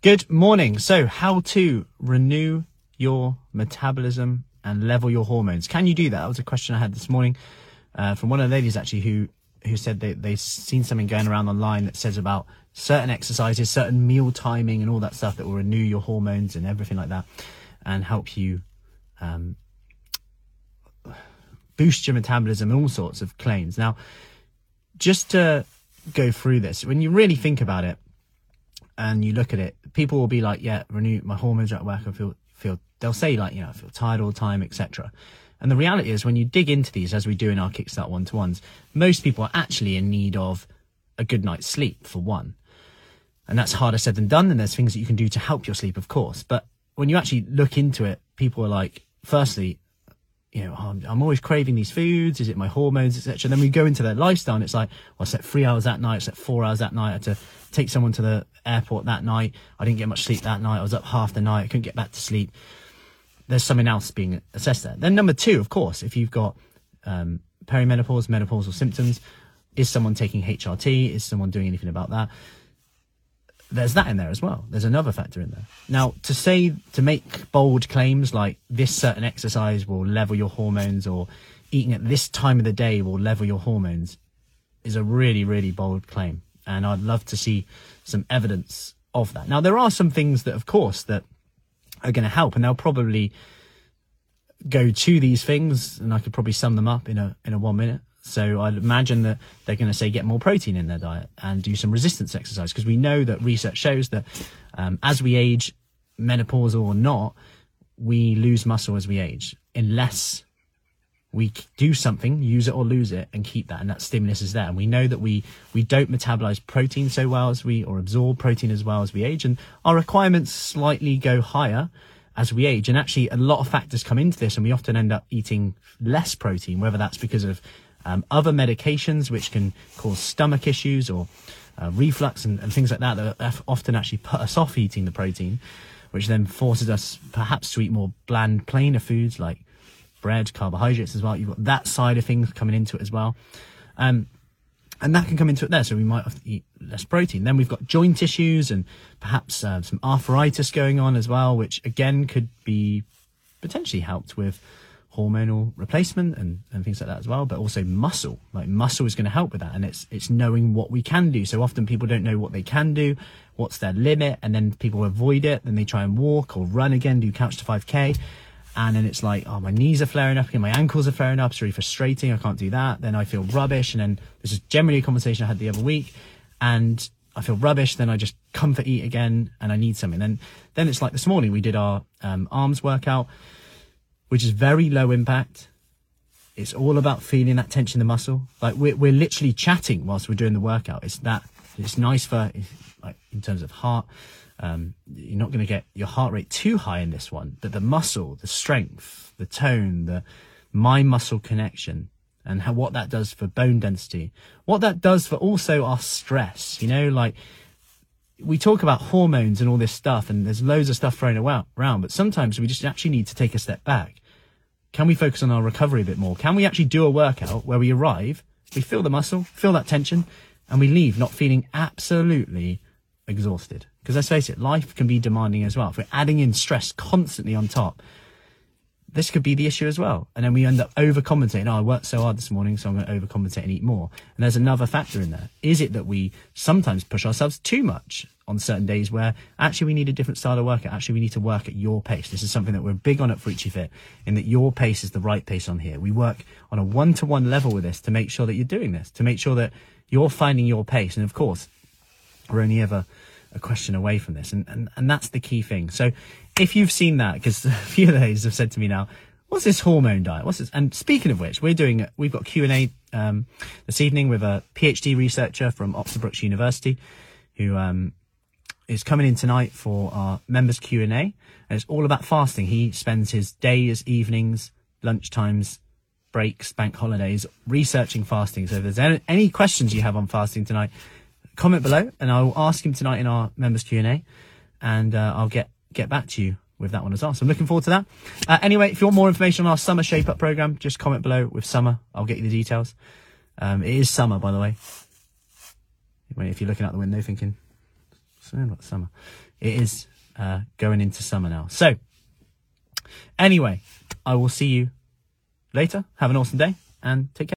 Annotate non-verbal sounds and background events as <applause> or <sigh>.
Good morning. So, how to renew your metabolism and level your hormones? Can you do that? That was a question I had this morning uh, from one of the ladies actually who who said they they've seen something going around online that says about certain exercises, certain meal timing, and all that stuff that will renew your hormones and everything like that, and help you um, boost your metabolism and all sorts of claims. Now, just to go through this, when you really think about it and you look at it, people will be like, "Yeah, renew my hormones are at work. I feel feel." They'll say like, "You know, I feel tired all the time, etc." And the reality is, when you dig into these, as we do in our Kickstart one to ones, most people are actually in need of a good night's sleep for one, and that's harder said than done. And there's things that you can do to help your sleep, of course. But when you actually look into it, people are like, firstly, you know, I'm, I'm, always craving these foods. Is it my hormones, etc.? Then we go into their lifestyle, and it's like, well, I slept three hours that night, I slept four hours that night. I had to take someone to the airport that night. I didn't get much sleep that night. I was up half the night. I couldn't get back to sleep. There's something else being assessed there. Then number two, of course, if you've got um, perimenopause, menopausal symptoms, is someone taking HRT? Is someone doing anything about that? There's that in there as well. There's another factor in there. Now, to say, to make bold claims like this certain exercise will level your hormones or eating at this time of the day will level your hormones is a really, really bold claim. And I'd love to see some evidence of that. Now, there are some things that, of course, that are going to help and they'll probably go to these things and I could probably sum them up in a, in a one minute. So I'd imagine that they're going to say get more protein in their diet and do some resistance exercise because we know that research shows that um, as we age, menopausal or not, we lose muscle as we age unless we do something, use it or lose it, and keep that, and that stimulus is there. And we know that we we don't metabolize protein so well as we or absorb protein as well as we age, and our requirements slightly go higher as we age. And actually, a lot of factors come into this, and we often end up eating less protein, whether that's because of um, other medications which can cause stomach issues or uh, reflux and, and, things like that that often actually put us off eating the protein, which then forces us perhaps to eat more bland, plainer foods like bread, carbohydrates as well. You've got that side of things coming into it as well. Um, and that can come into it there. So we might have to eat less protein. Then we've got joint issues and perhaps uh, some arthritis going on as well, which again could be potentially helped with hormonal replacement and, and things like that as well, but also muscle. Like muscle is going to help with that. And it's, it's knowing what we can do. So often people don't know what they can do, what's their limit, and then people avoid it. Then they try and walk or run again, do couch to 5k. And then it's like, oh, my knees are flaring up again, my ankles are flaring up. It's really frustrating. I can't do that. Then I feel rubbish. And then this is generally a conversation I had the other week. And I feel rubbish. Then I just comfort eat again and I need something. Then, then it's like this morning we did our um, arms workout which is very low impact. It's all about feeling that tension in the muscle. Like we're, we're literally chatting whilst we're doing the workout. It's that, it's nice for, like in terms of heart. Um, you're not going to get your heart rate too high in this one, but the muscle, the strength, the tone, the mind muscle connection and how, what that does for bone density, what that does for also our stress, you know, like we talk about hormones and all this stuff, and there's loads of stuff thrown around, but sometimes we just actually need to take a step back. Can we focus on our recovery a bit more? Can we actually do a workout where we arrive, we feel the muscle, feel that tension, and we leave not feeling absolutely exhausted? Because let's face it, life can be demanding as well. If we're adding in stress constantly on top, this could be the issue as well. And then we end up overcompensating. Oh, I worked so hard this morning, so I'm going to overcompensate and eat more. And there's another factor in there. Is it that we sometimes push ourselves too much on certain days where actually we need a different style of workout? Actually, we need to work at your pace. This is something that we're big on at Fruity Fit in that your pace is the right pace on here. We work on a one to one level with this to make sure that you're doing this, to make sure that you're finding your pace. And of course, we're only ever a question away from this. And, and, and that's the key thing. So if you've seen that, because <laughs> a few of those have said to me now, what's this hormone diet? What's this? And speaking of which, we're doing, we've got Q and A, um, this evening with a PhD researcher from Oxford Brookes University who, um, is coming in tonight for our members Q and it's all about fasting. He spends his days, evenings, lunchtimes, breaks, bank holidays researching fasting. So if there's any, any questions you have on fasting tonight, comment below and I'll ask him tonight in our members Q and A and uh, I'll get get back to you with that one as well. So I'm looking forward to that. Uh, anyway, if you want more information on our summer shape up program, just comment below with summer. I'll get you the details. Um, it is summer, by the way. If you're looking out the window thinking something about summer. It is uh, going into summer now. So, anyway, I will see you later. Have an awesome day and take care.